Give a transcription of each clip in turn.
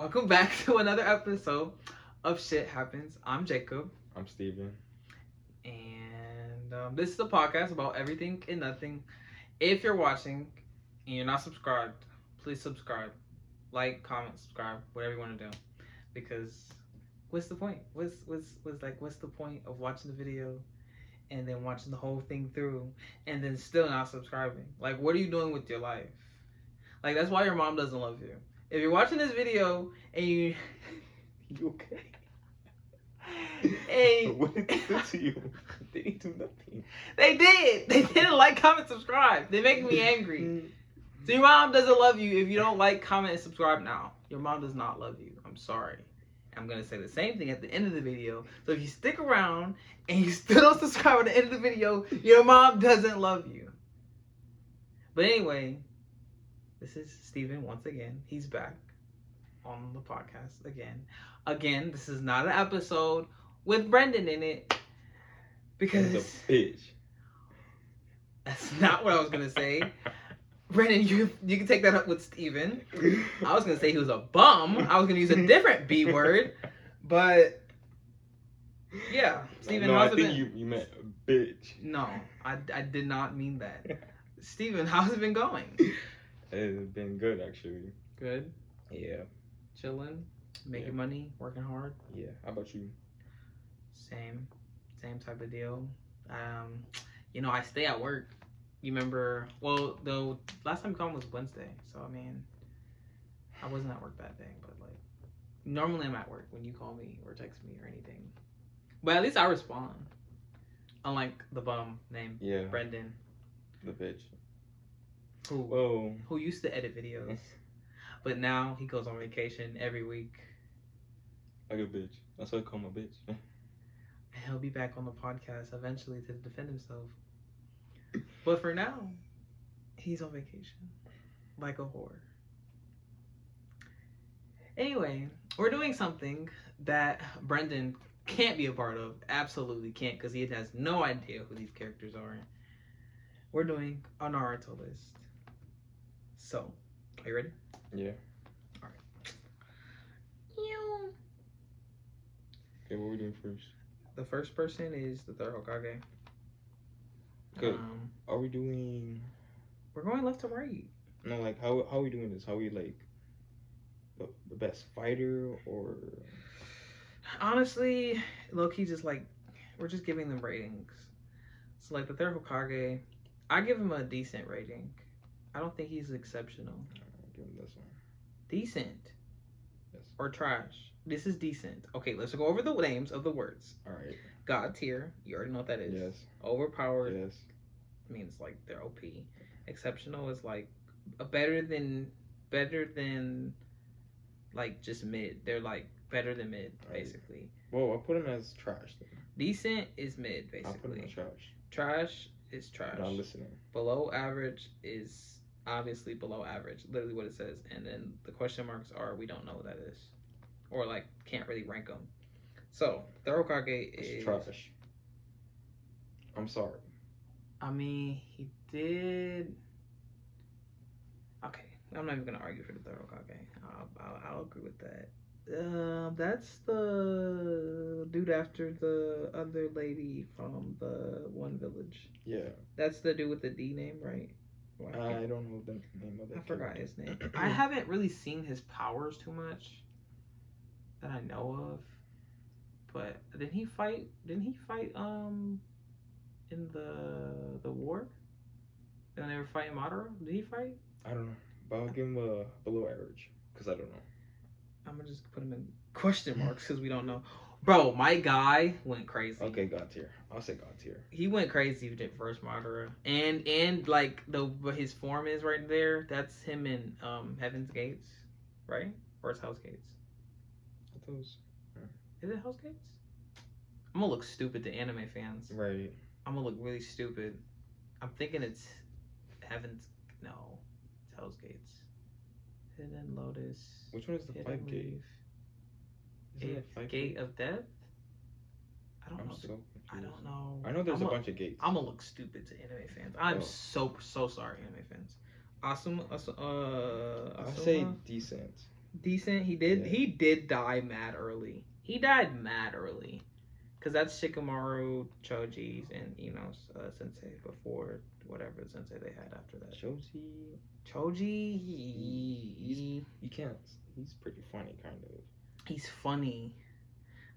Welcome back to another episode of Shit Happens. I'm Jacob, I'm Steven. and um, this is a podcast about everything and nothing. If you're watching and you're not subscribed, please subscribe, like, comment, subscribe, whatever you want to do, because what's the point? What's what's what's like? What's the point of watching the video? And then watching the whole thing through, and then still not subscribing. Like, what are you doing with your life? Like, that's why your mom doesn't love you. If you're watching this video and you, You okay? Hey. what did they do to you? They didn't do nothing. they did, they didn't like, comment, subscribe. They make me angry. Mm-hmm. So your mom doesn't love you if you don't like, comment, and subscribe now. Your mom does not love you. I'm sorry. I'm gonna say the same thing at the end of the video. So if you stick around and you still don't subscribe at the end of the video, your mom doesn't love you. But anyway, this is Steven once again. He's back on the podcast again. Again, this is not an episode with Brendon in it because He's a bitch. that's not what I was gonna say. Brendon, you you can take that up with Steven. I was gonna say he was a bum. I was gonna use a different B word, but yeah, Steven, no, how's I it think been? you, you meant a bitch. No, I, I did not mean that. Steven, how's it been going? It's been good actually. Good, Yeah, chilling, making Yeah. money, working hard. yeah. How about you? Same, same type of deal. Um, you know, I stay at work. You remember? Well, the last time you called was Wednesday, so I mean, I wasn't at work that day, but like, normally I'm at work when you call me or text me or anything. But at least I respond. Unlike the bum named Yeah, Brendon, the bitch. Who Whoa. who used to edit videos, but now he goes on vacation every week, Like a bitch. That's why I call him a bitch. and he'll be back on the podcast eventually to defend himself. But for now, he's on vacation, like a whore. Anyway, we're doing something that Brendon can't be a part of. Absolutely can't, because he has no idea who these characters are. We're doing a Naruto list. So, are you ready? Yeah. All right. Ew. Okay, what are we doing first? The first person is the third Hokage. Good. Um, Are we doing? we're going left to right. No, like how how are we doing this? How we like the, the best fighter or Honestly, low key, just like we're just giving them ratings. So like the third Hokage, I give him a decent rating. I don't think he's exceptional. I'll give him this one. Decent Yes. or trash. This is decent. Okay, let's go over the names of the words. All right. God tier, you already know what that is. Yes. Overpowered Yes. means like they're OP. Exceptional is like a better than better than like just mid. They're like better than mid Right. basically. Well, I'll put him as trash. Then. Decent is mid basically. I'll put him as trash. Trash is trash. Not listening. Below average is obviously below average. Literally what it says. And then the question marks are we don't know what that is, or like can't really rank them. So third Hokage It's is. trash. I'm sorry. I mean, he did. Okay, I'm not even gonna argue for the third Hokage. I'll, I'll, I'll agree with that. Um, that's the dude after the other lady from the one village. Yeah. That's the dude with the D name, right? Why can't- I don't know the name of that. I forgot character. his name. I haven't really seen his powers too much that I know of. But didn't he fight? Didn't he fight um in the the war? Did they ever fight in Madara? Did he fight? I don't know, but I'll give him a below average because I don't know. I'm gonna just put him in question marks because we don't know. Bro, my guy went crazy. Okay, God tier. I'll say God tier. He went crazy with the first Madara, and and like the what his form is right there. That's him in um Heaven's Gates, right? Or it's Hell's Gates. I thought it was Is it Hell's Gates? I'm gonna look stupid to anime fans. right. I'm gonna look really stupid. I'm thinking it's Heaven's. No, it's Hell's Gates. Hidden Lotus. Which one is the Hidden five gate? Gate, Gate of Death. I don't I'm know. so. I don't know. I know there's I'm a a- bunch of gates. I'm gonna look stupid to anime fans. I'm Oh. so so sorry, anime fans. Awesome. Uh, I'll say decent. decent. He did. Yeah. He did die mad early. He died mad early, cause that's Shikamaru Choji's and Ino's uh, sensei before whatever sensei they had after that. Choji. Choji, he, he- you can't. He's pretty funny, kind of. He's funny.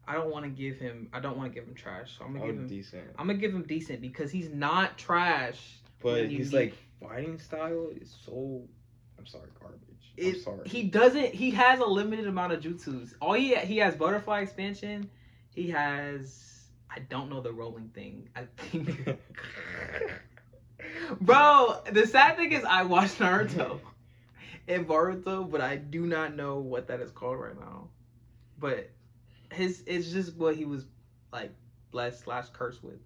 I don't want to give him. I don't want to give him trash. So I'm gonna Oh, give him. decent. I'm gonna give him decent because he's not trash. But when you his need- like fighting style is so. I'm sorry, garbage. I'm sorry. He doesn't. He has a limited amount of jutsus. All he he has butterfly expansion. He has. I don't know the rolling thing. I think. Bro, the sad thing is I watched Naruto and Boruto, but I do not know what that is called right now. But his it's just what he was like blessed slash cursed with,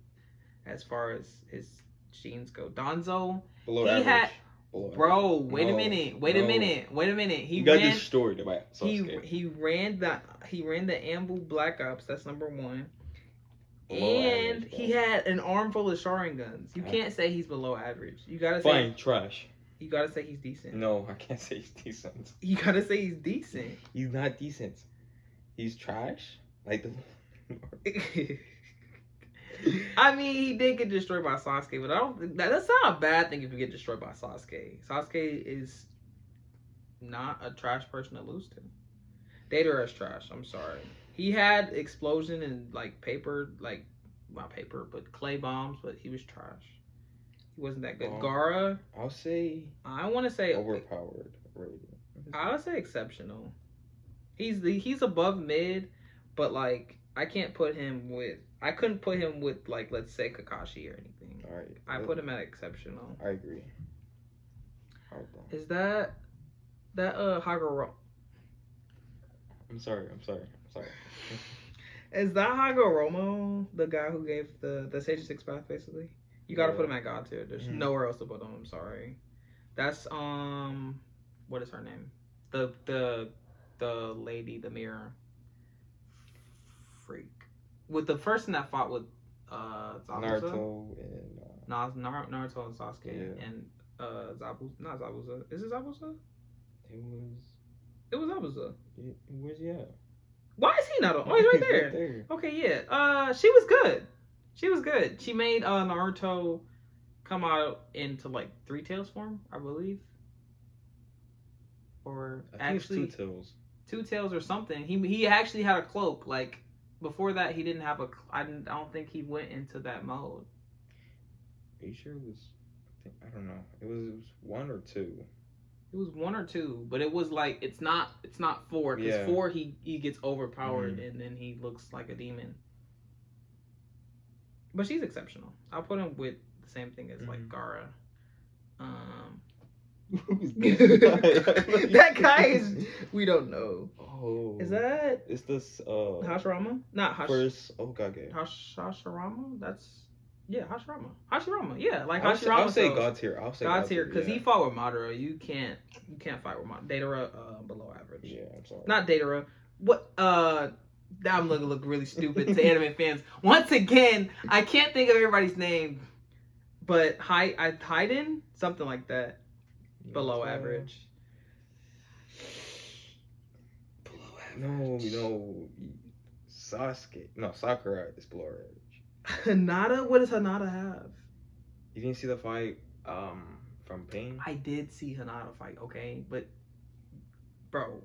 as far as his genes go. Danzo, Below he average. had- Below bro, average. wait a minute, wait a minute, wait a minute. He He got ran. destroyed by He Sasuke. he ran the he ran the Anbu Black Ops. That's number one. Below and average, he had an arm full of Sharingans. You Uh, can't say he's below average. You gotta say Fine, trash. you gotta say he's decent. No, I can't say he's decent. You gotta say he's decent. He's not decent. He's trash. Like the. I mean, he did get destroyed by Sasuke, but I don't. That, that's not a bad thing if you get destroyed by Sasuke. Sasuke is not a trash person to lose to. Datara is trash. I'm sorry. He had explosion and like paper, like not paper, but clay bombs, but he was trash. He wasn't that good. Oh. Gaara, I'll say I want to say overpowered. I would say exceptional. He's the he's above mid, but like I can't put him with I couldn't put him with like let's say Kakashi or anything. All right. I put him at exceptional. I agree. All right, then. Is that that uh Hagoro I'm sorry. I'm sorry. I'm sorry. is that Hagoromo the guy who gave the the Sage Six Path basically? You gotta Yeah. put him at God tier. There's Mhm. nowhere else to put him. I'm sorry. That's um what is her name? The the the lady, the mirror freak. With the person that fought with uh Zabuza. Naruto and uh, Nas, Nar- Naruto and Sasuke Yeah. and uh Zabu not Zabuza. Is it Zabuza? it was. It was Zabuza. It, where's he at? Why is he not on? Oh, he's right there. there. Okay, yeah. Uh, she was good. She was good. She made uh Naruto come out into like three tails form, I believe. Or I think actually two tails. Two tails or something. He he actually had a cloak. Like before that, he didn't have a. I, didn't. I don't think he went into that mode. Are you sure it was? I, think, I don't know. It was, it was one or two. It was one or two, but it was like it's not. It's not four because Yeah. four he he gets overpowered Mhm. and then he looks like a demon. But she's exceptional. I'll put him with the same thing as like Mhm. Gaara. Um, that that guy is. We don't know. Oh. Is that Is this uh Hashirama? Not Hash. first Okage? Hash Hashirama. That's yeah, Hashirama. Hashirama. Yeah, like I'll, say- Hashirama. I'll say so- God tier. I'll say God tier because yeah. he fought with Madara. You can't. You can't fight with Madara. Datara uh, below average. Yeah, I'm sorry. Not Datara. What? Uh. I'm looking look really stupid to anime fans. Once again, I can't think of everybody's name, but Hi I Haiden something like that. Below average. Below average. No, no. Sasuke. No, Sakura is below average. Hinata. What does Hinata have? You didn't see the fight um from Pain? I did see Hinata fight. Okay, but bro,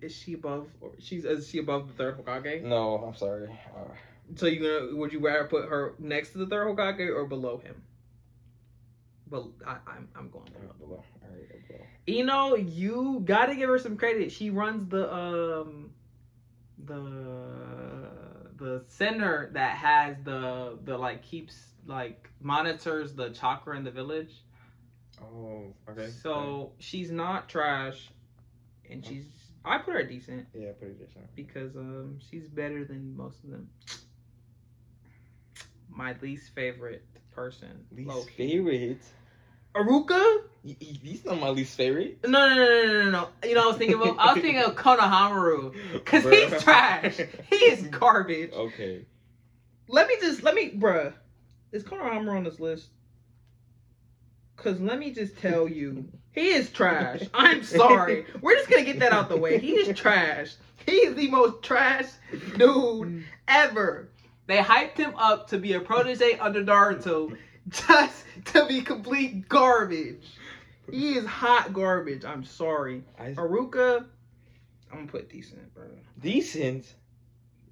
is she above? Or she's is she above the third Hokage? No, I'm sorry. Uh, So you gonna would you rather put her next to the third Hokage or below him? But I, I'm I'm going uh, below. below. All right, below. You know, you gotta give her some credit. She runs the um the the center that has the the like keeps like monitors the chakra in the village. Oh, okay. So she's not trash, and she's I put her decent yeah, pretty decent. because um she's better than most of them. My least favorite person, Least Loki. favorite. Iruka. He's not my least favorite. No, no, no, no, no, no. You know, what I was thinking of I was thinking of Konohamaru because he's trash. He is garbage. Okay. Let me just let me, bruh. Is Konohamaru on this list? Cause let me just tell you, He is trash. I'm sorry. We're just gonna get that out the way. He is trash. He is the most trash dude ever. They hyped him up to be a protege under Naruto just to be complete garbage. He is hot garbage. I'm sorry. I, Iruka, I'm gonna put decent, bro. decent.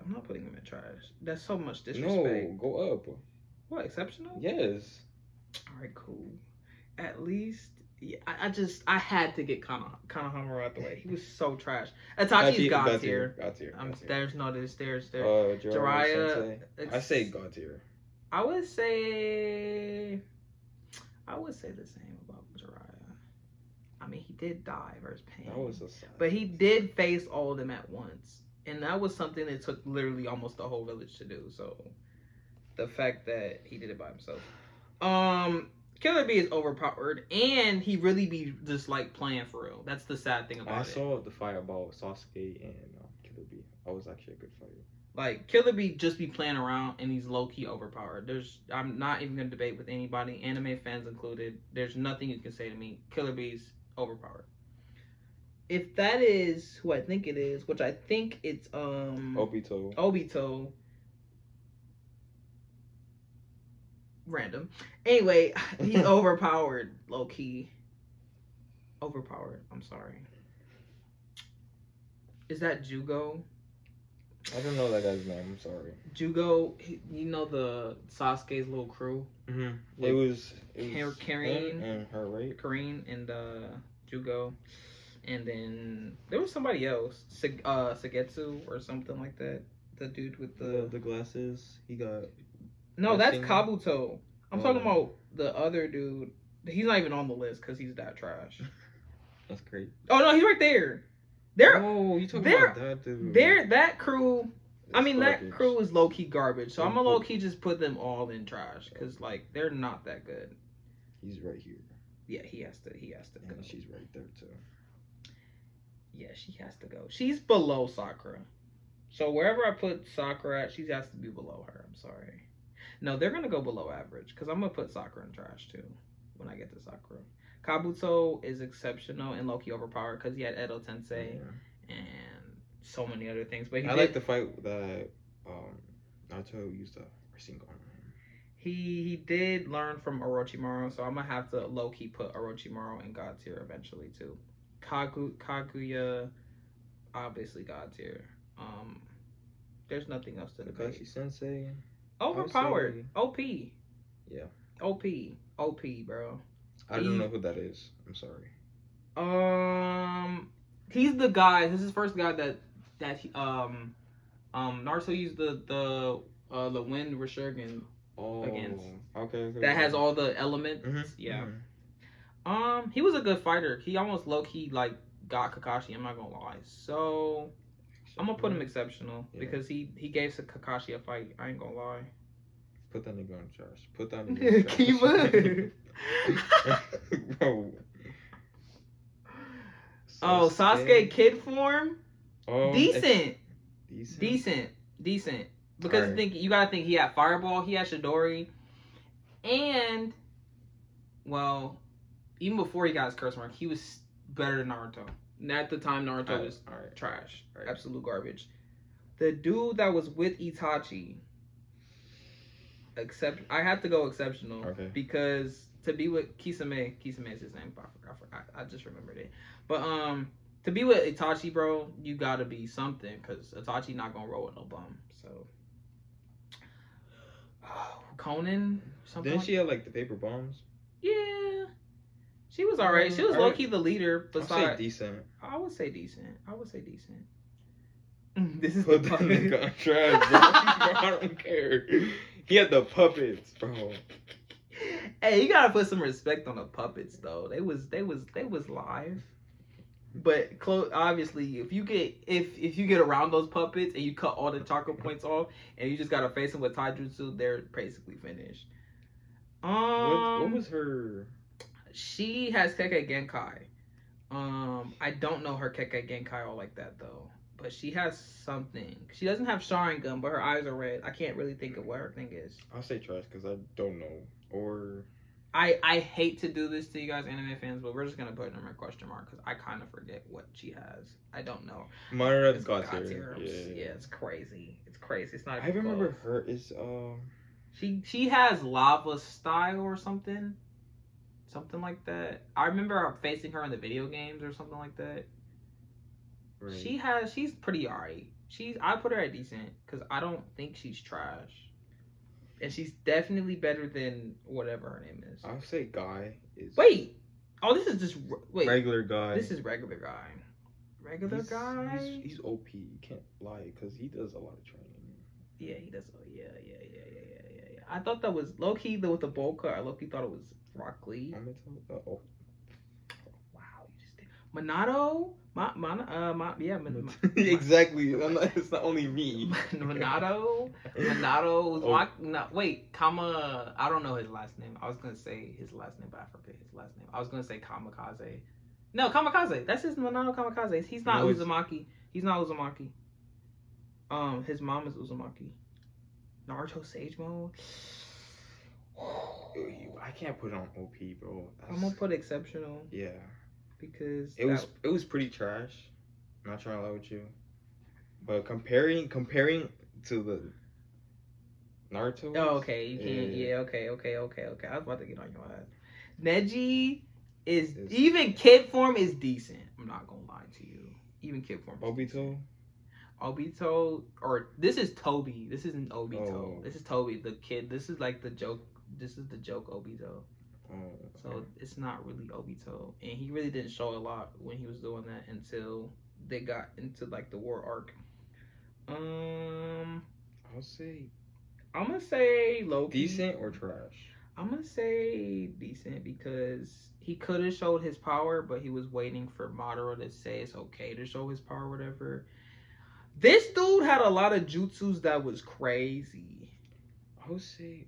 I'm not putting him in trash. That's so much disrespect. No, go up. What, exceptional? Yes. Alright, cool. At least yeah, I, I just I had to get Kana Kanahama out the way. He was so trash. Itachi's god tier. God tier. Um, there's no there's there's there. Uh, Jiraiya, Jiraiya. I say God tier. I would say I would say the same. I mean, he did die versus Pain, That was a sad. but he did face all of them at once, and that was something that took literally almost the whole village to do. So, the fact that he did it by himself, um, Killer Bee is overpowered, and he really be just like playing for real. That's the sad thing about I it. I saw the fight about Sasuke and um, Killer Bee. That was actually a good fight. Like Killer Bee just be playing around and he's low key overpowered. There's I'm not even gonna debate with anybody, anime fans included. There's nothing you can say to me. Killer Bee's overpowered. If that is who I think it is, which I think it's um Obito. Obito. Random. Anyway, he's overpowered, low key. Overpowered. I'm sorry. Is that Jugo? I don't know that guy's name. I'm sorry. Jugo, he- you know the Sasuke's little crew, Mm-hmm. It was. It was Karin. and her, right? Kareen and uh, Jugo, and then there was somebody else, Sig- uh, Sagetsu or something like that. The dude with The the the glasses. He got. no, that's seen- Kabuto. I'm Oh. talking about the other dude. He's not even on the list because he's that trash. That's great. Oh no, he's right there. They're Oh, you talking they're- about that they're that crew. I That's mean, that crew is low key garbage. So I'm gonna low key just put them all in trash because like they're not that good. He's right here, Yeah, he has to. He has to go. and she's right there too. Yeah, she has to go. She's below Sakura. So wherever I put Sakura at, she has to be below her. I'm sorry. No, they're gonna go below average because I'm gonna put Sakura in trash too when I get to Sakura. Kabuto is exceptional and Loki overpowered because he had Edo Tensei Yeah. and so many other things. But he I did, like the fight that um Naruto used the Rasengan he he did learn from Orochimaru, so I'm gonna have to low key put Orochimaru in God tier eventually too. Kagu Kaguya, obviously God tier. Um, there's nothing else to debate. Kakashi Sensei. Overpowered. OP. Yeah. OP. OP, bro. I don't know who that is. I'm sorry. Um, he's the guy. This is the first guy that that he, um um Naruto used the the uh the wind Rasengan Oh, Against. okay, okay. that has all the elements. Mhm, Yeah. mhm. Um, he was a good fighter. He almost low key like got Kakashi. I'm not gonna lie. So I'm gonna put him exceptional Yeah. because he he gave Kakashi a fight. I ain't gonna lie. Put that nigga on trash. Put that nigga on trash. Kiba. Bro. Oh, Sasuke kid form, Oh, decent. Decent. decent, decent. Because Alright. think you gotta think he had Fireball, he had Chidori, and well, even before he got his curse mark, he was better than Naruto. And at the time, Naruto Alright, was alright. trash, Alright. absolute garbage. The dude that was with Itachi, except I have to go exceptional Okay. because to be with Kisame, Kisame is his name. I forgot, I forgot. I just remembered it. But um, to be with Itachi, bro, you gotta be something because Itachi not gonna roll with no bum. So, Konan, something. Didn't like- she have like the paper bombs? Yeah, she was alright. She was Mm, low key the leader. Besides, decent. I would say decent. I would say decent. This is Put the that nigga on trash, bro. I don't care. He had the puppets, bro. Hey, you gotta put some respect on the puppets though. They was they was they was live. But close obviously if you get if if you get around those puppets and you cut all the chakra points off and you just gotta face them with taijutsu, they're basically finished. Um What, what was her? she has Kekkei Genkai. Um I don't know her Kekkei Genkai all like that though. But she has something. She doesn't have Sharingan, but her eyes are red. I can't really think of what her thing is. I'll say trash because I don't know. Or I I hate to do this to you guys, anime fans, but we're just gonna put it in a question mark because I kind of forget what she has. I don't know. It's got God her. tier. Yeah. yeah, it's crazy. It's crazy. It's not. I remember close. her is um. She she has lava style or something, something like that. I remember facing her in the video games or something like that. Right. She has she's pretty alright. She's I put her at decent because I don't think she's trash, and she's definitely better than whatever her name is. I'll say guy is. Wait, oh this is just wait. Regular guy. This is regular guy. Regular he's, guy. He's, he's OP. You can't lie because he does a lot of training. Yeah, he does. Oh, yeah, yeah, yeah, yeah, yeah, yeah. I thought that was low key though with the bowl cut. I low key thought it was Rock Lee. I'm gonna tell. Uh, oh. Wow, you just ma, ma, uh, ma, yeah, Min- ma- exactly. I'm not, it's not only me. Minato, Minato was Oh. my, no, wait, Kama. I don't know his last name. I was gonna say his last name, but I forget his last name. I was gonna say Kamikaze. No, Kamikaze. That's his Minato Kamikaze. He's not No, Uzumaki. He's not Uzumaki. Um, his mom is Uzumaki. Naruto Sage Mode. I can't put it on OP, bro. I'm gonna put exceptional yeah. Because It was it was pretty trash. I'm not trying to lie with you, but comparing comparing to the Naruto. Oh, okay. You can't. Yeah. Yeah. Okay. Okay. Okay. Okay. I was about to get on your ass. Neji is Is- even kid form is decent. I'm not gonna lie to you. Even kid form. Obito. Obito, or this is Tobi. This isn't Obito. Oh. This is Tobi, the kid. This is like the joke. This is the joke Obito. Oh, So it's not really Obito, and he really didn't show a lot when he was doing that until they got into like the war arc. Um, I'll say I'm gonna say Loki. decent or trash. I'm gonna say decent because he could have showed his power, but he was waiting for Madara to say it's okay to show his power, whatever. This dude had a lot of jutsus that was crazy. I would say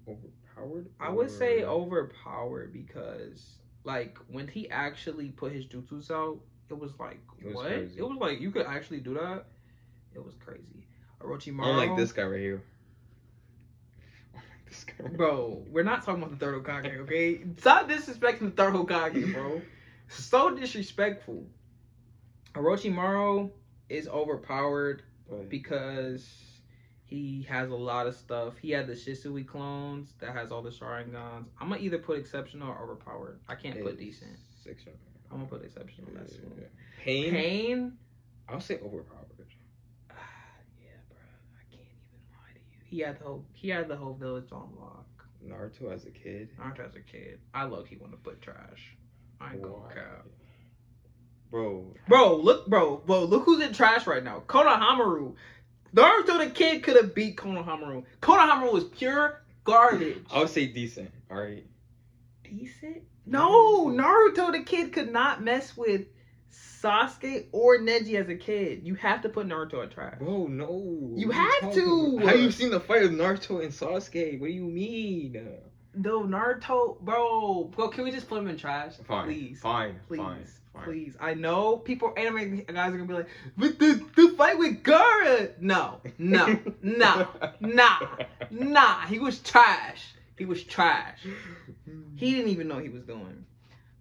overpowered. I would say overpowered because, like, when he actually put his jutsus out, it was like, It was what? crazy. It was like you could actually do that. It was crazy. Orochimaru. Unlike this guy right here. Unlike this guy. Right Bro, we're not talking about the third Hokage, okay? Stop disrespecting the third Hokage, bro. so disrespectful. Orochimaru is overpowered But because he has a lot of stuff. He had the Shisui clones that has all the Sharingans. I'm gonna either put exceptional or overpowered. I can't put decent. Section. I'm gonna put exceptional. That's Yeah, one. yeah. Pain. Pain. I'll say overpowered. Ah, yeah, bro. I can't even lie to you. He had the whole. He had the whole village on lock. Naruto as a kid. Naruto as a kid. I love he want to put trash. I ain't gonna cap. Bro. Bro, look, bro, bro, look who's in trash right now. Konohamaru. Naruto the kid could have beat Konohamaru. Konohamaru was pure garbage. I would say decent. All right. Decent? No, Naruto the kid could not mess with Sasuke or Neji as a kid. You have to put Naruto in trash. Bro, no. You have to. about? Have you seen the fight of Naruto and Sasuke? What do you mean? No, Naruto, bro, bro, can we just put him in trash? Fine. Please. Fine. Please, Fine. Fine. please. I know people, anime guys are gonna be like, but the, the fight with Gaara. No, no, no, nah, nah. He was trash. He was trash. He didn't even know he was doing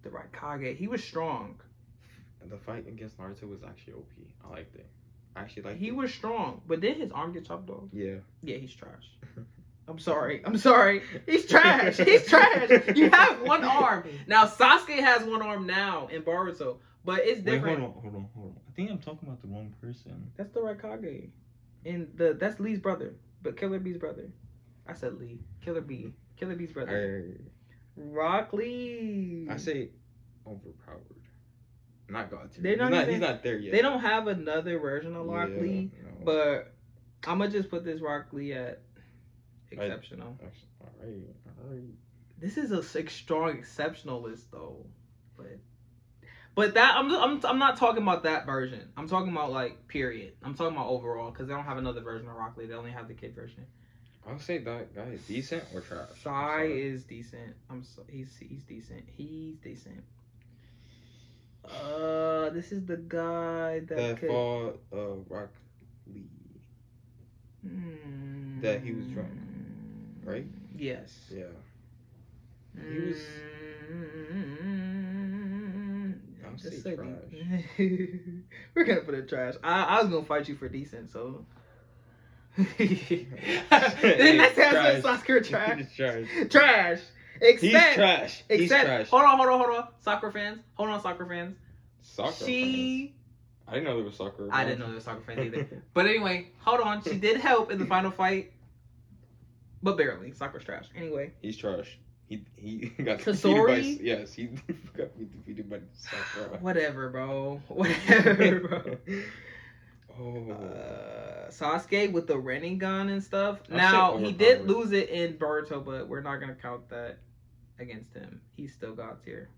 the right Kage. He was strong. The fight against Naruto was actually OP. I liked it. I actually like. He it. was strong, but then his arm get chopped off. Yeah. Yeah, he's trash. I'm sorry. I'm sorry. He's trash. He's trash. You have one arm. Now Sasuke has one arm now in Boruto, but it's Wait, different. hold on, hold on, hold on. I think I'm talking about the wrong person. That's the right Kage. And the that's Lee's brother, but Killer Bee's brother. I said Lee. Killer Bee. Killer Bee's brother. I, Rock Lee. I say overpowered. Not God tier. They're He's not not, even- he's not there yet. they don't have another version of Rock Yeah, Lee, no. but I'm gonna just put this Rock Lee at Exceptional. Alright. Alright. This is a s- strong exceptional list though, but but that I'm I'm I'm not talking about that version. I'm talking about like period. I'm talking about overall because they don't have another version of Rock Lee. They only have the kid version. I'll say that guy is decent or trash. Sai is decent. I'm so he's he's decent. He's decent. Uh, this is the guy that that could. fought uh, Rock Lee. Hmm. that he was drunk, right? Yes. Yeah. He was- Mm, I'll just say say We're gonna put it trash. I, I was gonna fight you for decent, so. then that's how soccer trash. He's trash. Trash. He's Except, trash. He's except, trash. hold on, hold on, hold on. Soccer fans, hold on, soccer fans. Soccer. fans. I didn't know there was soccer. I didn't know there was soccer fans either. But anyway, hold on. She did help in the final fight, but barely. Soccer's trash. Anyway, He's trash. He he got Sasori? defeated by yes he got defeated by Sakura. whatever, bro. Whatever, bro. oh. Uh, Sasuke with the gun and stuff. I'll now he did lose it in Boruto, but we're not gonna count that against him. He's still God tier.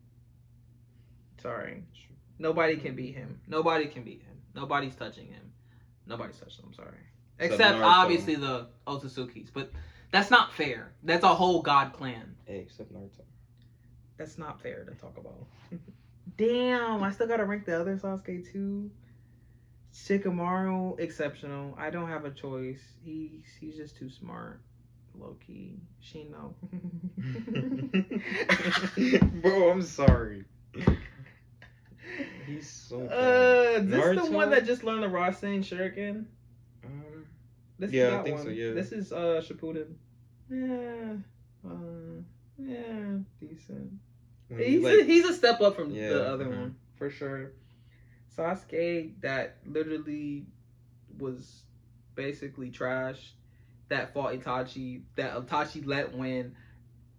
Sorry, nobody can beat him. Nobody can beat him. Nobody's touching him. Nobody's touching him. Sorry, Except except obviously the Otsutsuki's, but that's not fair. That's a whole God clan. Hey, except Naruto. That's not fair to talk about. Damn, I still gotta rank the other Sasuke too. Shikamaru, exceptional. I don't have a choice. He's he's just too smart. Low key. Shino. Bro, I'm sorry. He's so. bad. uh, this is the one that just learned the Rasen Shuriken. This Yeah, is I that think one. so, yeah. This is uh Shippuden. Yeah. Uh, yeah, decent. He's like, a, he's a step up from Yeah, the other mhm. one for sure. Sasuke that literally was basically trash. That fought Itachi. That Itachi let win.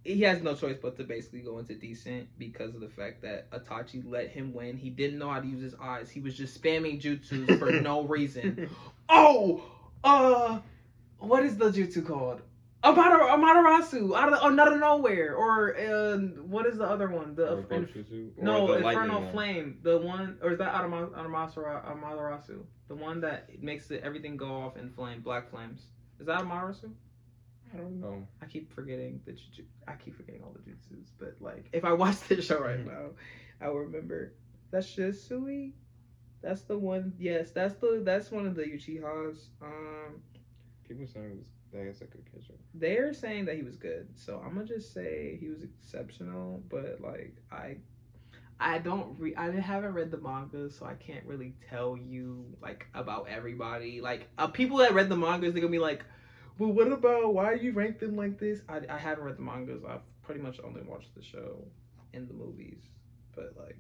He has no choice but to basically go into decent because of the fact that Itachi let him win. He didn't know how to use his eyes. He was just spamming jutsus for no reason. Oh, uh, what is the jutsu called? Amara, Amaterasu out of oh, out of nowhere, or uh, what is the other one? The inf- or no the Infernal. Flame, the one, or is that Amaterasu? The one that makes it, everything go off in flame, black flames. Is that Amaterasu? I don't know. I keep forgetting the juju- I keep forgetting all the jutsus, but like if I watch this show right now, I will remember. That's Shisui. That's the one. Yes, that's the that's one of the Uchihas. Um, People saying it was that is a good catcher. they're saying that he was good, so I'm gonna just say he was exceptional. But like I, I don't re I haven't read the manga, so I can't really tell you like about everybody. Like uh, people that read the mangas, they're gonna be like, "Well, what about why you rank them like this?" I I haven't read the mangas. I've pretty much only watched the show and the movies, but like,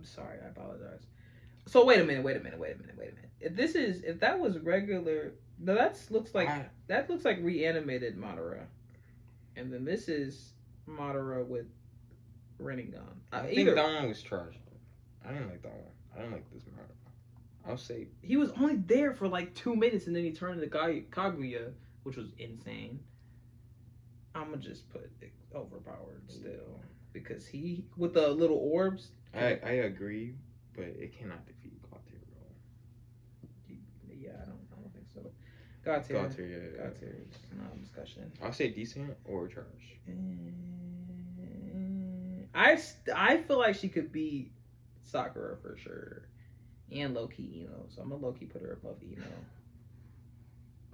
I'm sorry, I apologize. So wait a minute, wait a minute, wait a minute, wait a minute. If this is if that was regular, no, that looks like I- that looks like reanimated Madara, and then this is Madara with Rinnegan. I Uh, think either that one was trash. I didn't like that one. I didn't like this Naruto. I'll say he was only there for like two minutes, and then he turned into Ka- Kaguya, which was insane. I'm gonna just put it overpowered still because he with the little orbs. I I agree, but it cannot defeat Gautier. Yeah, I don't, I don't think so. God tier, Gautier, yeah, yeah. God tier, it's not a discussion. I'll say decent or trash. Mm, I st- I feel like she could beat Sakura for sure, and Loki Ino. So I'm gonna Loki put her above Ino.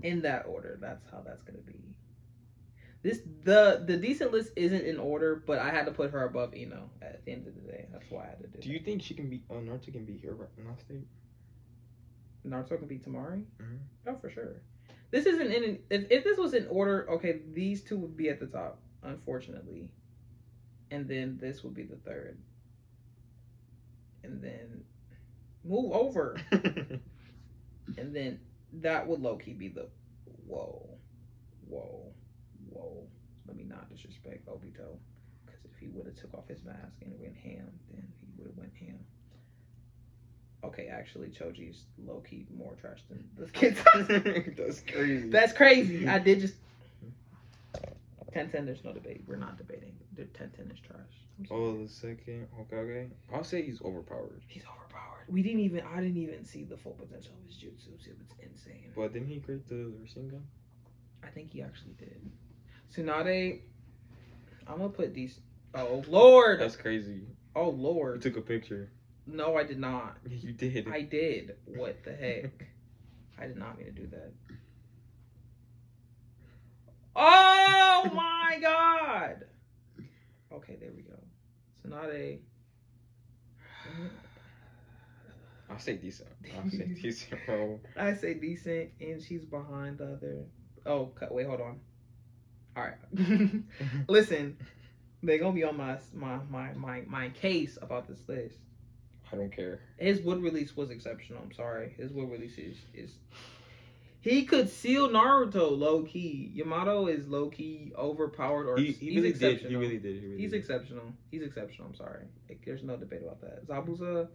In that order, that's how that's gonna be. This the the decent list isn't in order, but I had to put her above Ino at the end of the day. That's why I had to do. It. Do you think she can be? Uh, Naruto can be here right now? State. Naruto can be Temari? Mhm. Oh, for sure. This isn't in. If, if this was in order, okay, these two would be at the top, unfortunately, and then this would be the third, and then move over, and then that would low key be the whoa, whoa, whoa. Let me not disrespect Obito, because if he would have took off his mask and went ham, then he would have went ham. Okay, actually, Choji's low key more trash than this kid. That's crazy. That's crazy. I did just. Tenten, there's no debate. We're not debating. The Tenten is trash. Oh, the second Hokage. I'll say he's overpowered. He's overpowered. We didn't even, I didn't even see the full potential of his jutsu. It was insane. But didn't he create the Rasengan? I think he actually did. Tsunade, I'm gonna put these. Oh, Lord. That's crazy. Oh, Lord, You took a picture. No, I did not. You did. I did. What the heck? I did not mean to do that. Oh my god. Okay, there we go. Tsunade. I'll say decent. I'll say decent, bro. I say decent, and she's behind the other. Oh, cut. Wait, hold on. All right. Listen, they're gonna be on my my my my my case about this list. I don't care. His wood release was exceptional. I'm sorry. His wood release is, is he could seal Naruto low key. Yamato is low key overpowered or He, he's he really did. exceptional. He really did. He really He's did. exceptional. He's exceptional. I'm sorry. Like, there's no debate about that. Zabuza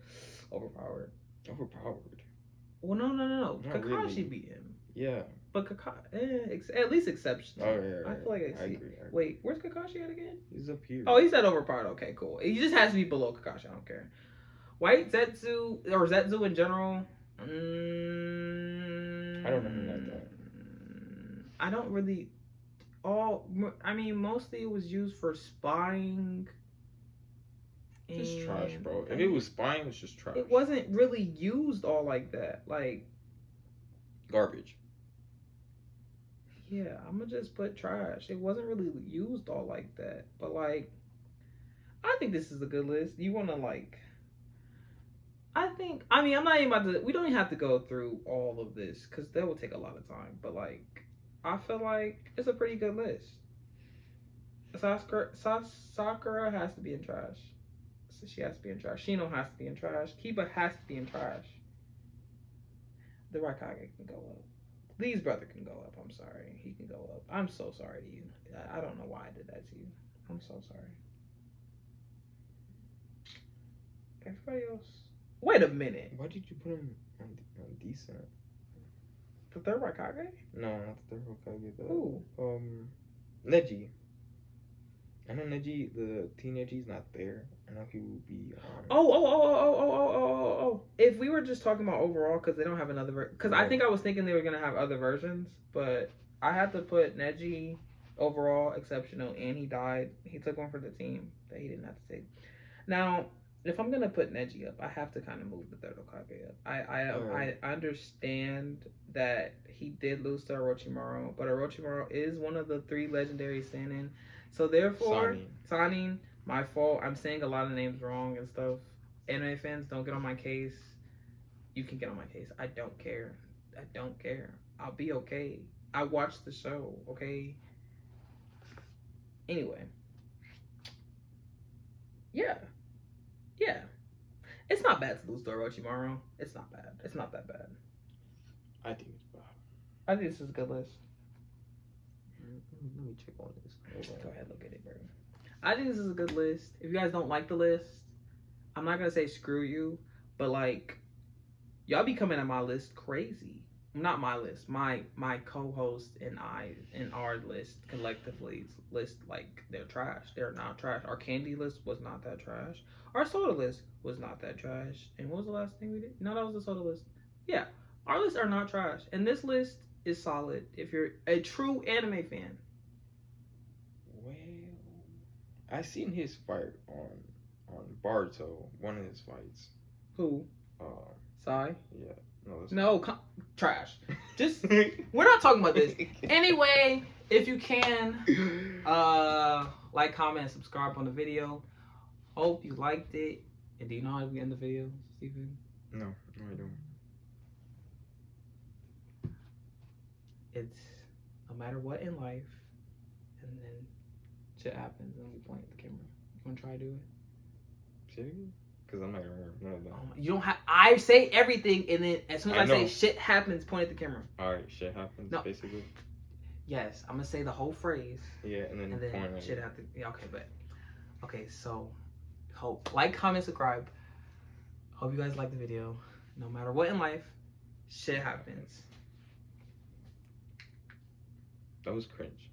overpowered. overpowered. Well, no, no, no, no. Not Kakashi really. beat him, Yeah. But Kakashi eh, ex- at least exceptional. Oh yeah. I feel like I I see. agree. I agree. Wait, where's Kakashi at again? He's up here. Oh, he said overpowered. Okay, cool. He just has to be below Kakashi. I don't care. White Zetsu or Zetsu in general. Mm, I don't know like that. I don't really. All I mean, mostly it was used for spying. Just trash, bro. If it was spying, it's just trash. it wasn't really used all like that. Like, garbage. Yeah, I'm gonna just put trash. It wasn't really used all like that. But like, I think this is a good list. You wanna like? I think. I mean, I'm not even about to. We don't even have to go through all of this because that will take a lot of time. But like, I feel like it's a pretty good list. Sakura, Sakura has to be in trash. So she has to be in trash. Shino has to be in trash. Kiba has to be in trash. The Raikage can go up. Lee's brother can go up. I'm sorry. He can go up. I'm so sorry to you. I- don't know why I did that to you. I'm so sorry. Everybody else. Wait a minute. Why did you put him on, on decent? The third Raikage? No, not the third Hokage. The Who? um, Neji. I know Neji. The teen Neji's not there. I know he will be. Um, Oh, oh, oh, oh, oh, oh, oh, oh, oh. If we were just talking about overall, because they don't have another version. Because I think I was thinking they were going to have other versions, but I had to put Neji overall exceptional, and he died. He took one for the team that he didn't have to take. Now, if I'm going to put Neji up, I have to kind of move the third Okage up. I I, Alright. I understand that he did lose to Orochimaru, but Orochimaru is one of the three legendary Sannin. So therefore. Signing, my fault. I'm saying a lot of names wrong and stuff. Anime fans, don't get on my case. You can get on my case. I don't care. I don't care. I'll be okay. I watched the show, okay? Anyway. Yeah. Yeah. It's not bad to lose to Orochimaru. It's not bad. It's not that bad. I think it's bad. I think this is a good list. Let me check on this. Hold Go on. ahead, look at it, bro. I think this is a good list. If you guys don't like the list, I'm not gonna say screw you, but like, y'all be coming at my list crazy. Not my list, my my co-host and I and our list collectively list like they're trash. They're not trash. Our candy list was not that trash. Our soda list was not that trash. And what was the last thing we did? No, that was the soda list. Yeah, our lists are not trash, and this list is solid if you're a true anime fan. Well, I seen his fight on on Barto. One of his fights. Who? Uh, Sai? yeah. No. That's No, com- trash. Just we're not talking about this. Anyway, if you can, uh, like, comment, and subscribe on the video. Hope you liked it. And do you know how we end the video, Steven? no, no, I don't. It's no matter what in life, and then shit happens, and we point at the camera. You wanna try to do it? Say it again? Cause I'm not gonna remember none. Oh you don't have. I say everything, and then as soon as I, I say shit happens, point at the camera. All right, shit happens. No. Basically. Yes, I'm gonna say the whole phrase. Yeah, and then, and then point shit to yeah okay but okay so hope like comment subscribe hope you guys like the video no matter what in life shit happens That was cringe.